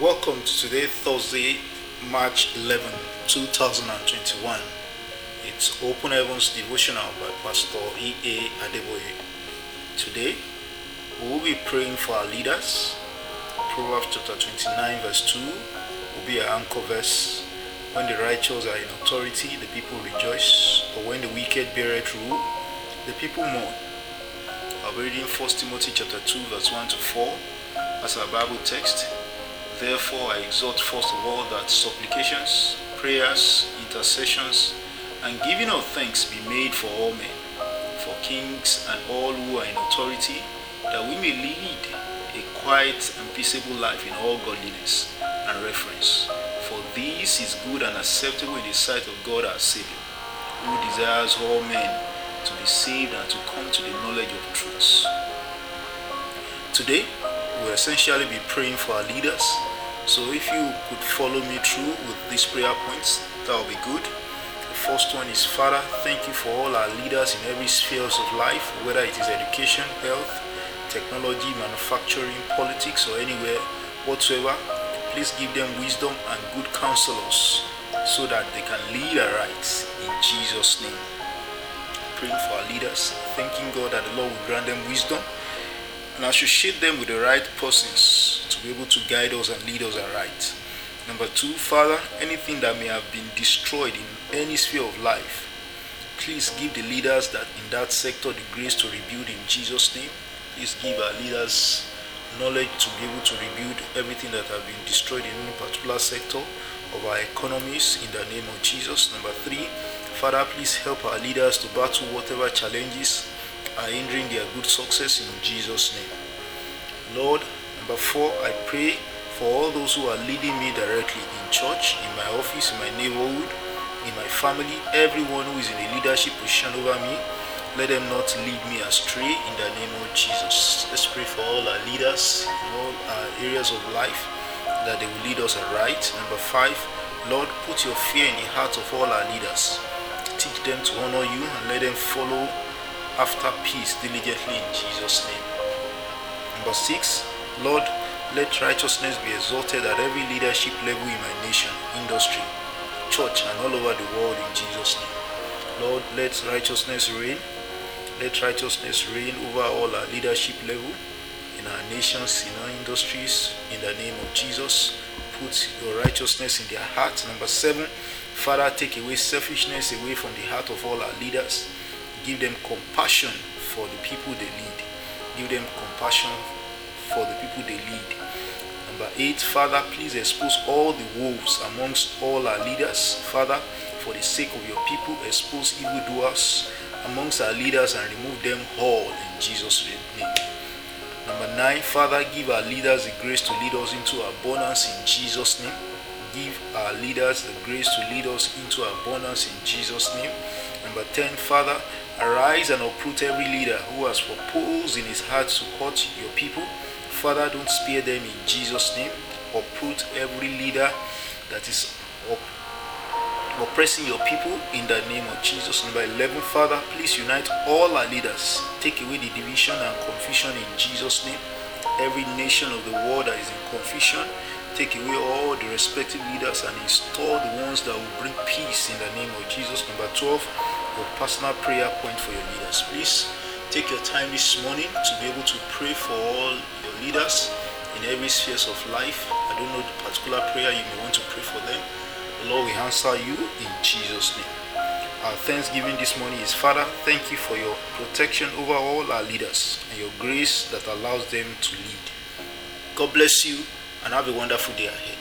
Welcome to today, Thursday, March 11, 2021. It's Open Heavens Devotional by Pastor E.A. Adeboye. Today, we will be praying for our leaders. Proverbs chapter 29, verse 2 will be our anchor verse. When the righteous are in authority, the people rejoice, but when the wicked beareth rule, the people mourn. I'll be reading 1 Timothy chapter 2, verse 1 to 4 as our Bible text. Therefore, I exhort first of all that supplications, prayers, intercessions, and giving of thanks be made for all men, for kings and all who are in authority, that we may lead a quiet and peaceable life in all godliness and reverence. For this is good and acceptable in the sight of God our Savior, who desires all men to be saved and to come to the knowledge of truth. Today, we'll essentially be praying for our leaders. So if you could follow me through with these prayer points, that will be good. The first one is Father, thank you for all our leaders in every spheres of life, whether it is education, health, technology, manufacturing, politics, or anywhere whatsoever. Please give them wisdom and good counselors so that they can lead aright in Jesus' name. Praying for our leaders, thanking God that the Lord will grant them wisdom and associate them with the right persons to be able to guide us and lead us aright. Number two, Father, anything that may have been destroyed in any sphere of life, please give the leaders that in that sector the grace to rebuild in Jesus' name. Please give our leaders knowledge to be able to rebuild everything that have been destroyed in any particular sector of our economies in the name of Jesus. Number three, Father, please help our leaders to battle whatever challenges are hindering their good success in Jesus' name. Lord, number four, I pray for all those who are leading me directly in church, in my office, in my neighborhood, in my family, everyone who is in a leadership position over me. Let them not lead me astray in the name of Jesus. Let's pray for all our leaders in all our areas of life that they will lead us aright. Number five, Lord, put your fear in the heart of all our leaders. Teach them to honor you and let them follow after peace diligently in Jesus' name. Number six, Lord, let righteousness be exalted at every leadership level in my nation, industry, church, and all over the world in Jesus' name. Lord, let righteousness reign. Let righteousness reign over all our leadership level in our nations, in our industries, in the name of Jesus. Put your righteousness in their hearts. Number seven, Father, take away selfishness away from the heart of all our leaders give them compassion for the people they lead. Give them compassion for the people they lead. Number eight, Father, please expose all the wolves amongst all our leaders. Father, for the sake of your people, expose evildoers amongst our leaders and remove them all in Jesus' name. Number nine, Father, give our leaders the grace to lead us into abundance in Jesus' name. Give our leaders the grace to lead us into abundance in Jesus' name. Number 10, Father, arise and uproot every leader who has proposed in his heart to hurt your people. Father, don't spare them in Jesus' name. Uproot every leader that is up, oppressing your people in the name of Jesus. Number 11, Father, please unite all our leaders. Take away the division and confusion in Jesus' name. Every nation of the world that is in confusion, take away all the respective leaders and install the ones that will bring peace in the name of Jesus. Number 12, personal prayer point for your leaders. Please take your time this morning to be able to pray for all your leaders in every spheres of life. I don't know the particular prayer you may want to pray for them. The Lord will answer you in Jesus' name. Our thanksgiving this morning is Father, thank you for your protection over all our leaders and your grace that allows them to lead. God bless you and have a wonderful day ahead.